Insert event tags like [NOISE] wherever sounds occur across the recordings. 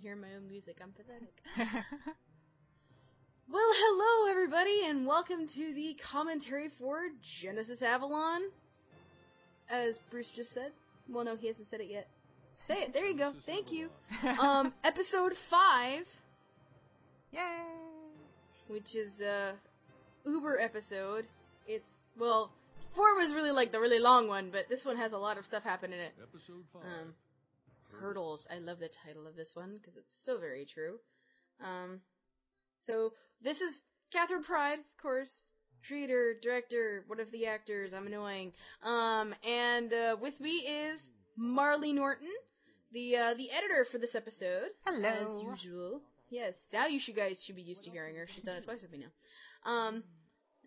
hear my own music. I'm pathetic. [LAUGHS] well, hello everybody, and welcome to the commentary for Genesis Avalon. As Bruce just said. Well, no, he hasn't said it yet. Say it. There you go. Thank you. [LAUGHS] Um, episode five, Yay! which is a Uber episode. It's well, four was really like the really long one, but this one has a lot of stuff happen in it. Episode 5. Um, hurdles. I love the title of this one because it's so very true. Um, so this is Kathryn Pryde, of course, creator, director, one of the actors. I'm annoying. Um, and uh, with me is Marleigh Norton, the uh, the editor for this episode. Hello. As usual. Yes. Now you should guys should be used to hearing her. She's done it twice with me now. Um,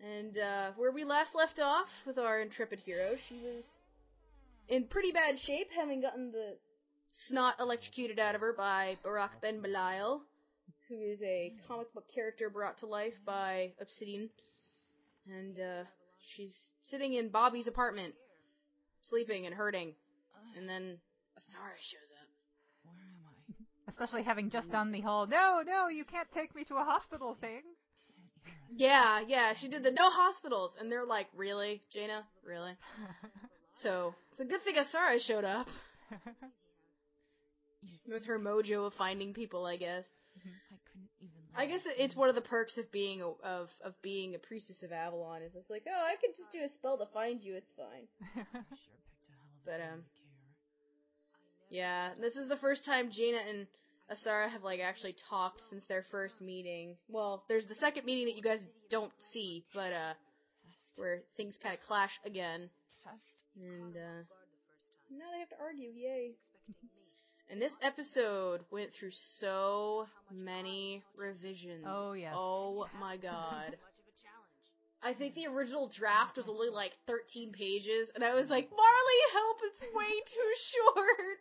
and uh, where we last left off with our intrepid hero, she was in pretty bad shape, having gotten the snot electrocuted out of her by Barack Ben Belial, who is a comic book character brought to life by Obsidian. And uh, she's sitting in Bobby's apartment, sleeping and hurting. And then Asara shows up. Where am I? Especially having just done the whole no, no, you can't take me to a hospital thing. Yeah, yeah, she did the no hospitals, and they're like, really, Jaina, really? [LAUGHS] So it's a good thing Asara showed up [LAUGHS] with her mojo of finding people, I guess. I couldn't even. I guess it's one of the perks of being a, of of being a priestess of Avalon is it's like, oh, I can just do a spell to find you, it's fine. [LAUGHS] Sure picked a hell of But, um. Yeah, this is the first time Gina and Asara have like actually talked since their first meeting. Well, there's the second meeting that you guys don't see, but uh, where things kind of clash again, and uh, now they have to argue. Yay! And this episode went through so many revisions. oh, oh yeah. Oh my god. [LAUGHS] I think the original draft was only like 13 pages, and I was like, Marleigh, help, it's [LAUGHS] way too short!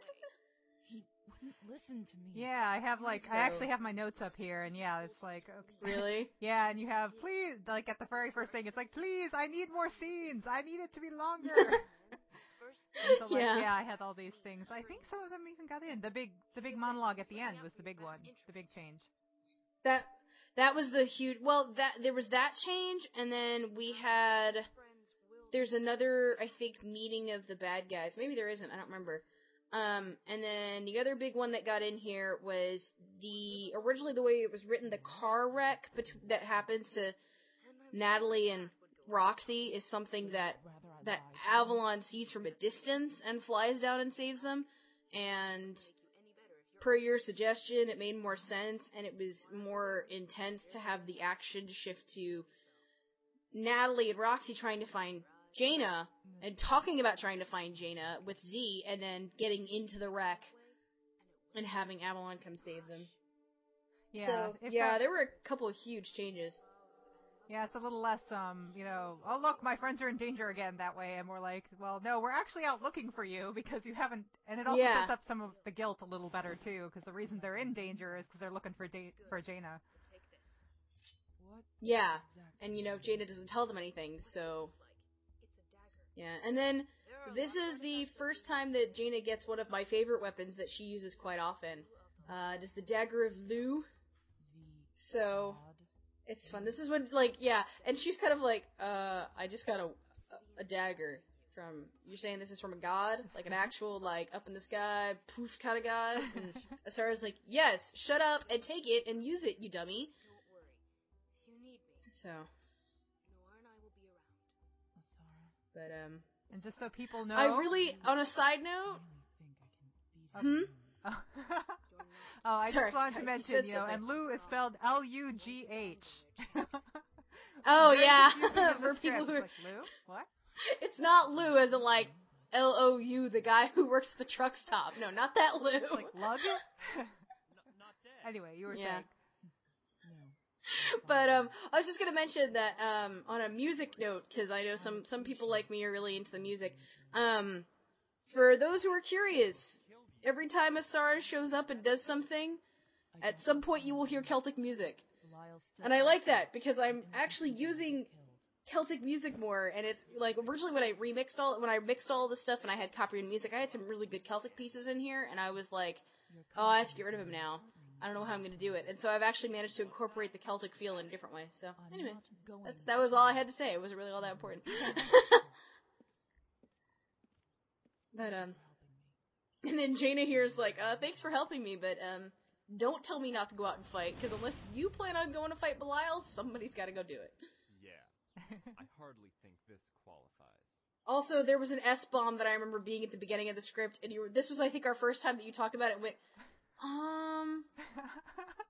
He wouldn't listen to me. Yeah, I have like I actually have my notes up here, and yeah, it's like okay. Really? [LAUGHS] Yeah, and you have please like at the very first thing, it's like please, I need more scenes. I need it to be longer. And so, like, Yeah. yeah, I had all these things. I think some of them even got in. The big, the big monologue at the end was the big one, the big change. That that was the huge. Well, that there was that change, and then we had. There's another, I think, meeting of the bad guys. Maybe there isn't. I don't remember. Um, and then the other big one that got in here was the originally the way it was written, the car wreck bet- that happens to Natalie and Roxy is something that that. Avalon sees from a distance and flies down and saves them. And per your suggestion, it made more sense and it was more intense to have the action shift to Natalie and Roxy trying to find Jaina and talking about trying to find Jaina with Z and then getting into the wreck and having Avalon come save them. Yeah, so, yeah, felt- there were a couple of huge changes. Yeah, it's a little less, um, you know, oh look, my friends are in danger again that way, and we're like, well, no, we're actually out looking for you because you haven't, and it also Yeah. sets up some of the guilt a little better too, because the reason they're in danger is because they're looking for da- for Jaina. Yeah, and you know Jaina doesn't tell them anything, so yeah. And then this is the first time that Jaina gets one of my favorite weapons that she uses quite often. Uh, it is the dagger of Lugh. So? It's fun. This is when like yeah, and she's kind of like, uh, I just got a a dagger from. You're saying this is from a god, like an actual like up in the sky poof kind of god. And [LAUGHS] Asara's like, yes, shut up and take it and use it, you dummy. So, Asara, but um. And just so people know, I really, on a side note, I really think I can beat Hmm? [LAUGHS] oh, I Sorry, just wanted to [LAUGHS] mention, said you know, and Lugh is spelled L U G H. [LAUGHS] oh yeah, confusing for [LAUGHS] people who, are, like Lou, what? it's not Lou as in like L O U, the guy who works at the truck stop. No, not that Lou. It's like Lug. anyway, you were Yeah. saying. No. but um, I was just gonna mention that um, on a music note, because I know some some people like me are really into the music. Um, for those who are curious, every time Asara shows up and does something, at some point you will hear Celtic music, and I like that because I'm actually using. Celtic music more, and it's like originally when I remixed all when I mixed all the stuff and I had copyrighted music, I had some really good Celtic pieces in here, and I was like, oh, I have to get rid of them now. I don't know how I'm gonna do it. And so I've actually managed to incorporate the Celtic feel in a different way. So anyway, that's that was all I had to say. It wasn't really all that [LAUGHS] important. [LAUGHS] but um, and then Jaina here is like, uh, thanks for helping me, but um, don't tell me not to go out and fight, because unless you plan on going to fight Belial, somebody's got to go do it. Yeah, [LAUGHS] I hardly think this qualifies. Also, there was an S bomb that I remember being at the beginning of the script, and you were, this was, I think, our first time that you talked about it. And went, um,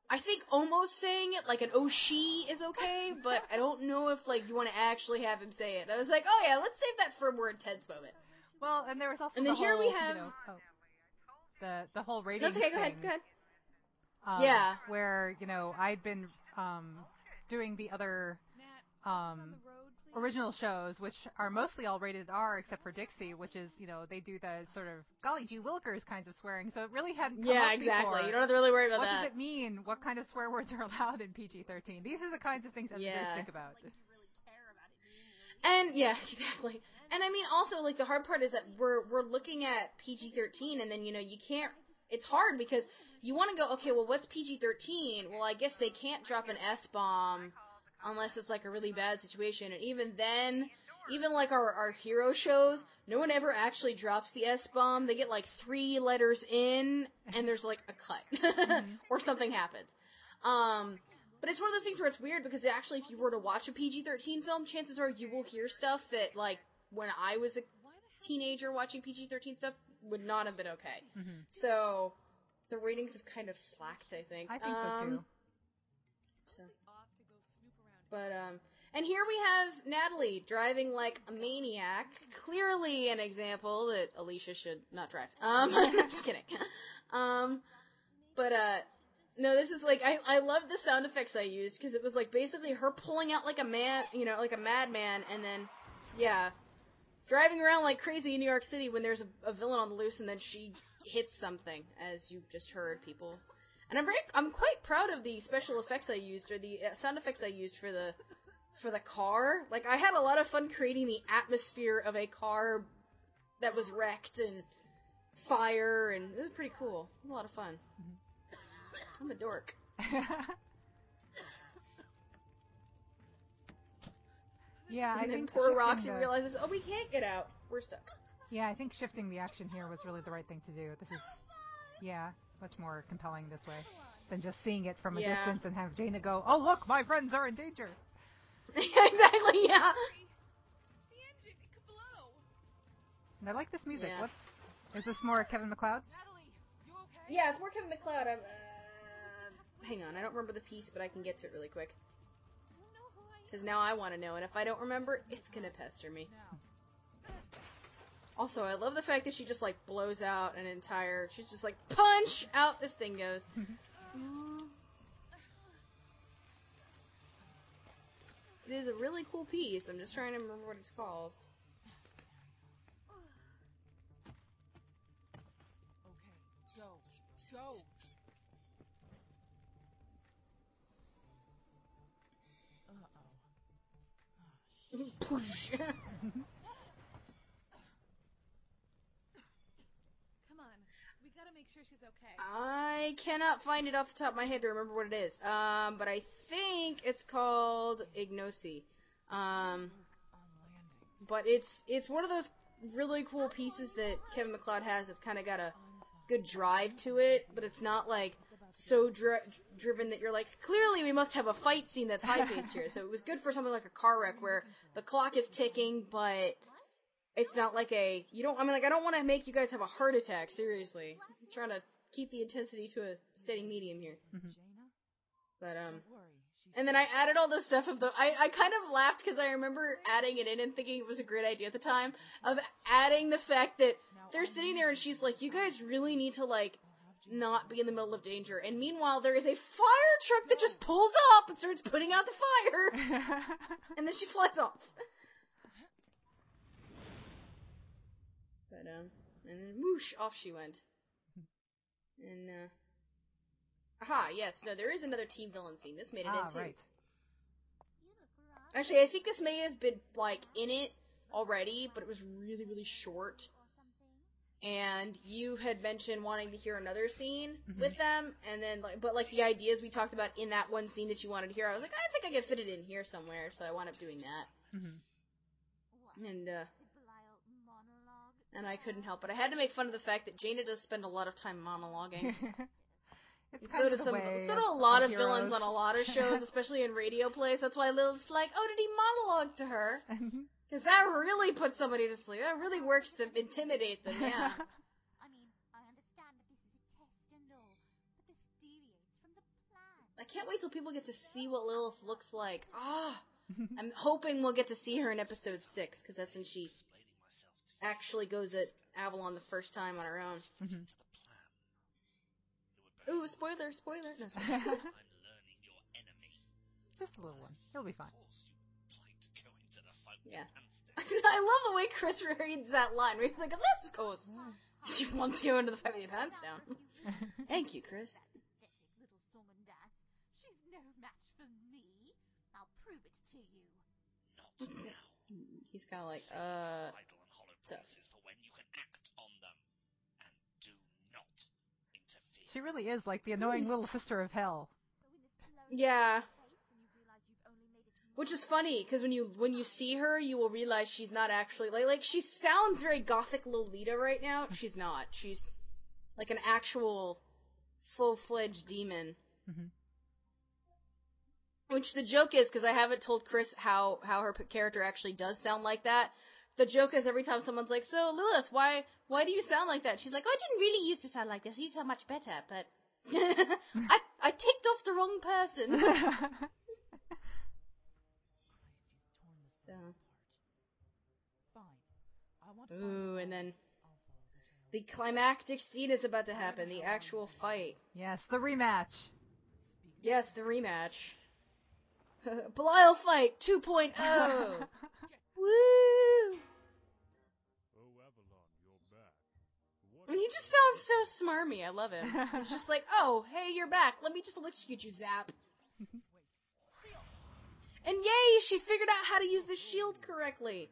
I think almost saying it like an oh she is okay, but I don't know if like you want to actually have him say it. I was like, oh yeah, let's save that for a more intense moment. well, and there was also And then the here we have- you know, oh, the the whole No, rating it's okay. Go ahead. Go ahead. um, Yeah. where you know I'd been um doing the other um original shows, which are mostly all rated R except for Dixie, which is you know they do the sort of golly gee willikers kinds of swearing. So it really hadn't come Yeah, up exactly. before. You don't have to really worry about what that. What does it mean? What kind of swear words are allowed in PG-13? These are the kinds of things editors Yeah. think about. And yeah, [LAUGHS] exactly. And I mean, also like the hard part is that we're we're looking at PG thirteen, and then you know you can't. It's hard because you want to go, okay, well, what's PG thirteen? Well, I guess they can't drop an S bomb unless it's like a really bad situation, and even then, even like our our hero shows, no one ever actually drops the S bomb. They get like three letters in, and there's like a cut [LAUGHS] Mhm. or something happens. Um, but it's one of those things where it's weird because actually, if you were to watch a PG 13 film, chances are you will hear stuff that, like, when I was a teenager watching PG 13 stuff, would not have been okay. hmm So, the ratings have kind of slacked, I think. I think Um, so too. so. But, um, and here we have Natalie driving like a maniac. Clearly an example that Alicia should not drive. [LAUGHS] Um, [LAUGHS] I'm just kidding. Um, but, uh, no, this is like, I, I love the sound effects I used because it was like basically her pulling out like a man, you know, like a madman and then, yeah, driving around like crazy in New York City when there's a, a villain on the loose and then she hits something, as you just heard, people. And I'm very, I'm quite proud of the special effects I used or the uh, sound effects I used for the for the car. Like I had a lot of fun creating the atmosphere of a car that was wrecked and fire, and it was pretty cool. It was a lot of fun. I'm a dork. [LAUGHS] yeah, I then think poor shifting Roxy the- realizes, oh, we can't get out. We're stuck. Yeah, I think shifting the action here was really the right thing to do. This is, yeah, much more compelling this way than just seeing it from a Yeah. distance and have Jaina go, "Oh look, my friends are in danger." [LAUGHS] exactly. Yeah. And I like this music. Yeah. What's is this more Kevin MacLeod? Yeah, it's more Kevin MacLeod. I'm, uh, hang on, I don't remember the piece, but I can get to it really quick. Because now I want to know, and if I don't remember, it's gonna pester me. Also, I love the fact that she just like blows out an entire. She's just like punch out. This thing goes. [LAUGHS] It is a really cool piece. I'm just trying to remember what it's called. Okay, go. Come on. We gotta make sure she's okay. I cannot find it off the top of my head to remember what it is. Um, but I think it's called Ignosi. Um, but it's it's one of those really cool pieces that Kevin MacLeod has. It's kind of got a good drive to it, but it's not like so dri- driven that you're like, clearly we must have a fight scene that's high paced here. So it was good for something like a car wreck where the clock is ticking, but it's not like a you don't. I mean, like I don't want to make you guys have a heart attack. Seriously, I'm trying to keep the intensity to a steady medium here. Mhm. But um, don't worry. She's and then I added all the stuff of the. I, I kind of laughed because I remember adding it in and thinking it was a great idea at the time of adding the fact that they're sitting there and she's like, "You guys really need to like not be in the middle of danger." And meanwhile, there is a fire truck that just pulls up and starts putting out the fire, [LAUGHS] and then she flies off. But um, and then whoosh, off she went. And uh, aha, yes, no, there is another team villain scene. This made it ah, in too. right. Actually, I think this may have been like in it already, but it was really, really short. And you had mentioned wanting to hear another scene Mhm. with them, and then like, but like the ideas we talked about in that one scene that you wanted to hear, I was like, I think I could fit it in here somewhere, so I wound up doing that, Mhm. and uh, and I couldn't help it. I had to make fun of the fact that Jaina does spend a lot of time monologuing. [LAUGHS] it's kind so of do some, so do a lot of of, villains on a lot of shows, [LAUGHS] especially in radio plays. That's why Lilith's like, oh, did he monologue to her? [LAUGHS] Because that really puts somebody to sleep. That really works to intimidate them. Yeah. [LAUGHS] I mean, I understand that this is a test and all, but this deviates from the plan. I can't wait till people get to see what Lilith looks like. [LAUGHS] Ah, I'm hoping we'll get to see her in episode six because that's when she actually goes at Avalon the first time on her own. Mhm. Ooh, spoiler, spoiler. No, sorry. [LAUGHS] I'm learning your enemy. Just a little one. He'll be fine. Yeah. [LAUGHS] I love the way Chris reads that line. Where he's like, "Of course." She wants to go into the fight with your pants down. [LAUGHS] Thank you, Chris. Pathetic little song. She's no match for me. I'll prove it to you. Not now. [LAUGHS] He's kind of like, uh, Idle and hollow tough. promises for when you can act on them. And do not interfere. she really is like the annoying little sister of hell. So in this lonely Yeah. place, and you realize you've only made it to which is funny because when you when you see her, you will realize she's not actually like like she sounds very gothic Lolita right now. She's not. She's like an actual full fledged demon. Mhm. Which the joke is because I haven't told Chris how how her character actually does sound like that. The joke is every time someone's like, "So Lilith, why why do you sound like that?" She's like, "Oh, "I didn't really used to sound like this. I used to sound much better, but [LAUGHS] I I ticked off the wrong person." [LAUGHS] [LAUGHS] Christ, he's torn this So. Fine. I want to Ooh, and then the climactic scene is about to happen. The actual fight. yes, the rematch. Yes, the rematch. [LAUGHS] Belial fight 2.0. [LAUGHS] Woo! Oh, Avalon, you're back. What And he just sounds so smarmy. I love him. He's just like, oh, hey, you're back. Let me just electrocute you, Zap. [LAUGHS] And yay, she figured out how to use the shield correctly.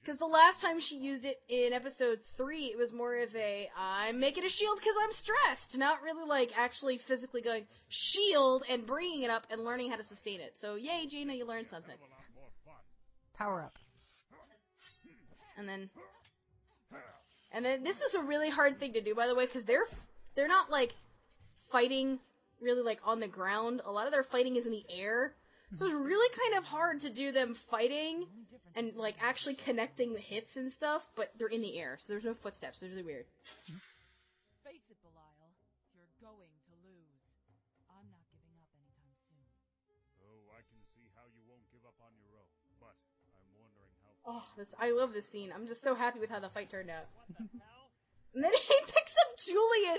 Because the last time she used it in episode 3, it was more of a, I'm making a shield because I'm stressed. Not really like actually physically going, shield, and bringing it up and learning how to sustain it. So yay, Jaina, you learned something. have a lot more fun. Power up. And then, and then this is a really hard thing to do, by the way, because they're they're not like fighting really like on the ground. A lot of their fighting is in the air, so it's really kind of hard to do them fighting The only difference and like actually connecting the hits and stuff. But they're in the air, so there's no footsteps. It's really weird. Face it, Belial. You're going to lose. I'm not giving up anytime soon. Oh, I can see how you won't give up on your own, but I'm wondering how. Oh, this I love this scene. I'm just so happy with how the fight turned out. What the [LAUGHS] hell? And then he [LAUGHS] picks up Julian,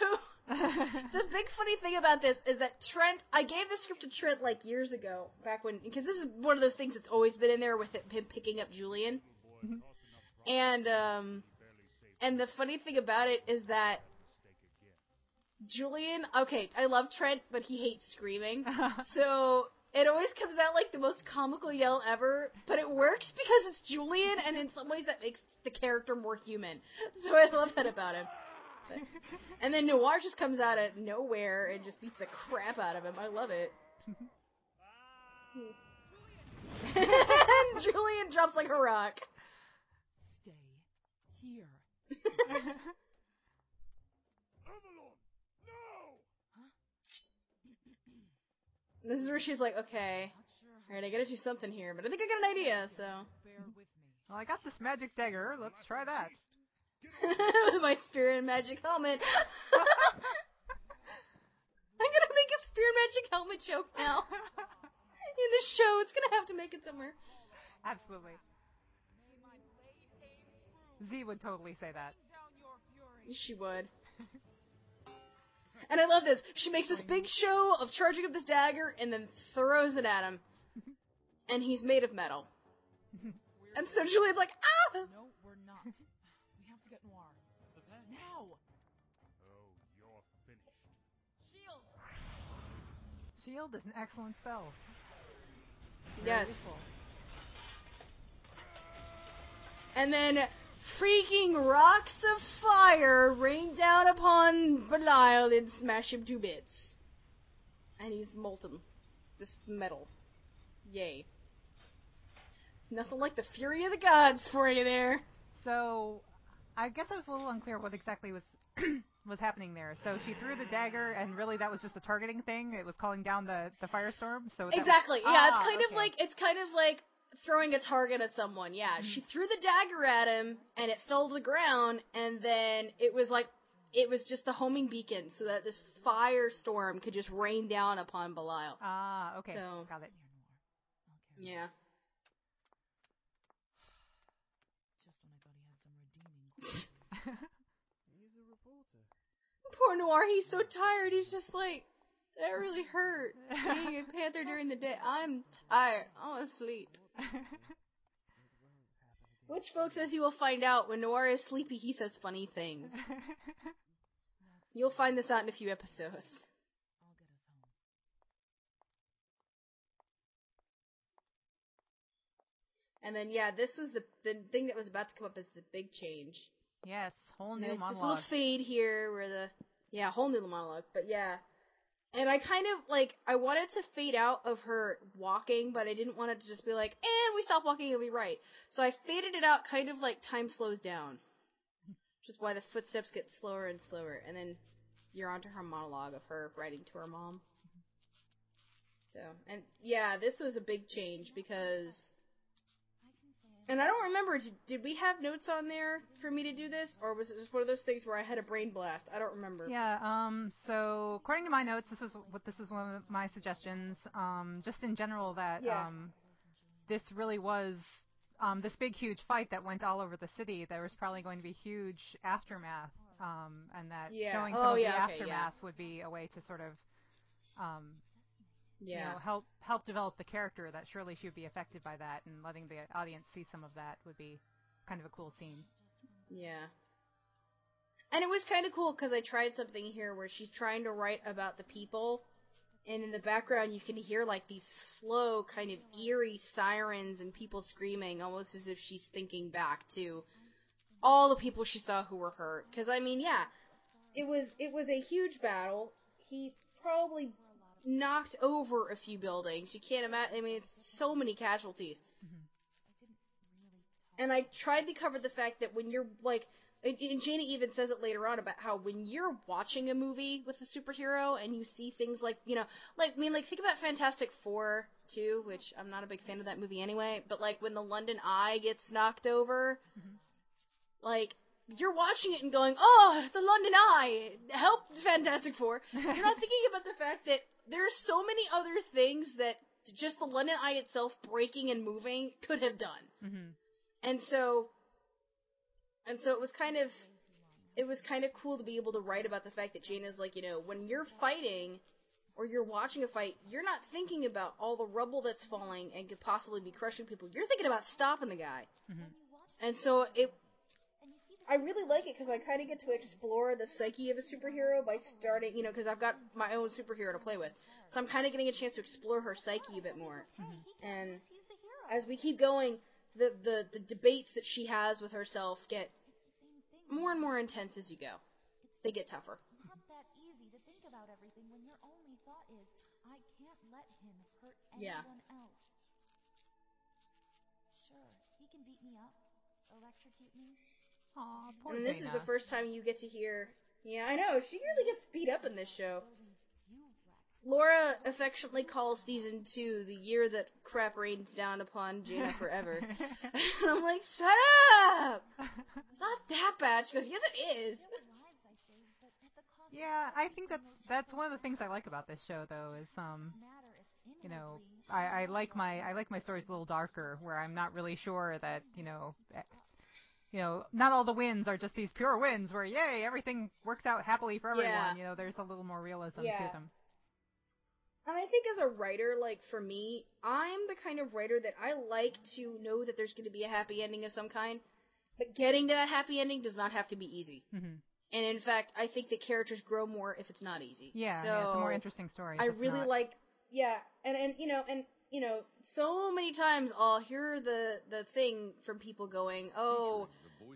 who [LAUGHS] the big funny thing about this is that Trent, I gave the script to Trent like years ago, back when, because this is one of those things that's always been in there with it, him picking up Julian. Little boy cost enough trouble And um, he barely saved and the funny thing about it is that. Julian, okay, I love Trent, but he hates screaming, [LAUGHS] so it always comes out like the most comical yell ever. But it works because it's Julian, and in some ways that makes the character more human. So I love that about him. But- and then Noir just comes out of nowhere and just beats the crap out of him. I love it. and [LAUGHS] Julian drops like a rock. Stay here. Avalon, no! This is where she's like, okay, Not sure how alright, I gotta do something here, but I think I got an idea, so. bear with me. well, I got this magic dagger. Let's try that. [LAUGHS] With my spear and magic helmet. [LAUGHS] I'm gonna make a spear magic helmet joke now. In the show, it's gonna have to make it somewhere. Absolutely. May my blade aim true. Z would totally say that. Down your fury. She would. And I love this. She makes this big show of charging up this dagger and then throws it at him. [LAUGHS] And he's made of metal. And so Julian's like, ah! No, Shield is an excellent spell. Very Yes. useful. And then freaking rocks of fire rain down upon Belial and smash him to bits. And he's molten. Just metal. Yay. Nothing like the fury of the gods for you there. So, I guess I was a little unclear what exactly was [CLEARS THROAT] was happening there. So she threw the dagger, and really that was just a targeting thing. It was calling down the the firestorm. So that was- Exactly. Yeah, Ah, it's kind of like it's kind of like throwing a target at someone. Yeah, she threw the dagger at him, and it fell to the ground, and then it was like it was just the homing beacon, so that this firestorm could just rain down upon Belial. Ah, okay, So- got it. Yeah. Just when I thought he had some redeeming qualities. He's a reporter. Poor Noir, he's so tired. He's just like that really hurt. Being [LAUGHS] a panther during the day, I'm tired. I want to sleep. Which, folks, as you will find out, when Noir is sleepy, he says funny things. [LAUGHS] You'll find this out in a few episodes. I'll get us home. And then, yeah, this was the the thing that was about to come up as the big change. yes, whole new it's this little fade here where the yeah whole new monologue, but yeah. And I kind of like I wanted to fade out of her walking, but I didn't want it to just be like, and we stop walking, it'll be right. So I faded it out, kind of like time slows down, which is why the footsteps get slower and slower, and then you're onto her monologue of her writing to her mom. So and yeah, this was a big change because and I don't remember. Did, did we have notes on there for me to do this, or was it just one of those things where I had a brain blast? I don't remember. Yeah. Um. So according to my notes, this was what this was one of my suggestions. Um. Just in general, that Yeah. um, this really was um this big huge fight that went all over the city. There was probably going to be huge aftermath. Um. And that Yeah. showing some Oh, of yeah, the okay, aftermath would be a way to sort of um you Yeah. know, help help develop the character that surely she would be affected by that and letting the audience see some of that would be kind of a cool scene. Yeah. And it was kind of cool because I tried something here where she's trying to write about the people, and in the background you can hear like these slow, kind of eerie sirens and people screaming, almost as if she's thinking back to all the people she saw who were hurt. Because I mean, yeah, it was it was a huge battle. He probably knocked over a few buildings. You can't imagine. I mean, it's so many casualties. Mm-hmm. And I tried to cover the fact that when you're like, and and Jana even says it later on about how when you're watching a movie with a superhero and you see things like, you know, like I mean, like think about Fantastic Four too, which I'm not a big fan of that movie anyway. But like when the London Eye gets knocked over, mm-hmm. like you're watching it and going, "Oh, the London Eye, help Fantastic Four." [LAUGHS] You're not thinking about the fact that there's so many other things that just the London Eye itself breaking and moving could have done. Mm-hmm. And so and so it was kind of it was kind of cool to be able to write about the fact that Jaina's like, you know, when you're fighting or you're watching a fight, you're not thinking about all the rubble that's falling and could possibly be crushing people. You're thinking about stopping the guy. Mm-hmm. And so it I really like it because I kind of get to explore the psyche of a superhero by starting, you know, because I've got my own superhero to play with. So I'm kind of getting a chance to explore her psyche a bit more. Mm-hmm. And as we keep going, the, the, the debates that she has with herself get more and more intense as you go. They get tougher. Not that easy to think about everything when your only thought is, I can't let him hurt Yeah. else. Sure, he can beat me up, electrocute me. Aw, poor and this is the first time you get to hear. Yeah, I know. She really gets beat up in this show. Laura affectionately calls season two the year that crap rains down upon Jaina [LAUGHS] forever. and [LAUGHS] I'm like, shut up! It's not that bad. She goes, yes, it is. Lives I saved, but at the cost yeah, I think that's that's one of the things I like about this show, though, is um, you know, I, I like my I like my stories a little darker, where I'm not really sure that you know, you know, not all the wins are just these pure wins where yay everything works out happily for everyone. Yeah. You know, there's a little more realism Yeah. to them. And I think as a writer, like for me, I'm the kind of writer that I like to know that there's going to be a happy ending of some kind, but getting to that happy ending does not have to be easy. Mm-hmm. And in fact, I think that characters grow more if it's not easy. Yeah, so yeah, it's a more interesting story. I really not. like, yeah, and and you know, and you know, so many times I'll hear the the thing from people going, "Oh,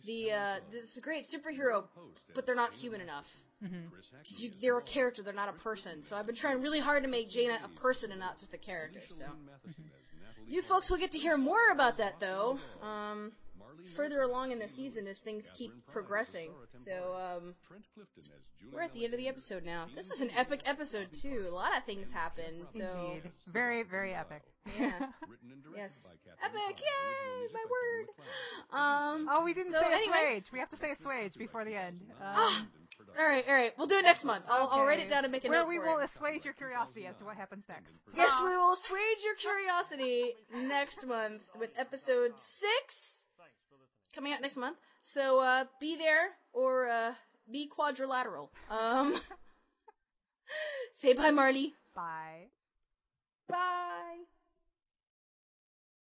the uh, this is a great superhero, but they're not human enough. hmm 'Cause you, they're a character, they're not a person. So I've been trying really hard to make Jaina a person and not just a character. So you folks will get to hear more about that though. Um, further along in the season as things keep progressing. So um, we're at the end of the episode now. This was an epic episode too. A lot of things happened. So Indeed. Very, very epic. yeah, [LAUGHS] yes, epic! Yay, my word. Um, Oh, we didn't So say anyway- assuage. We have to say assuage before the end. Ah, Um, all right, all right. We'll do it next month. I'll, I'll write it down and make a Where note we for will it. assuage your curiosity as to what happens next. Yes, we will assuage your curiosity next month with episode six coming out next month. So uh, be there or uh, be quadrilateral. Um, [LAUGHS] say bye, Marleigh. Bye. Bye.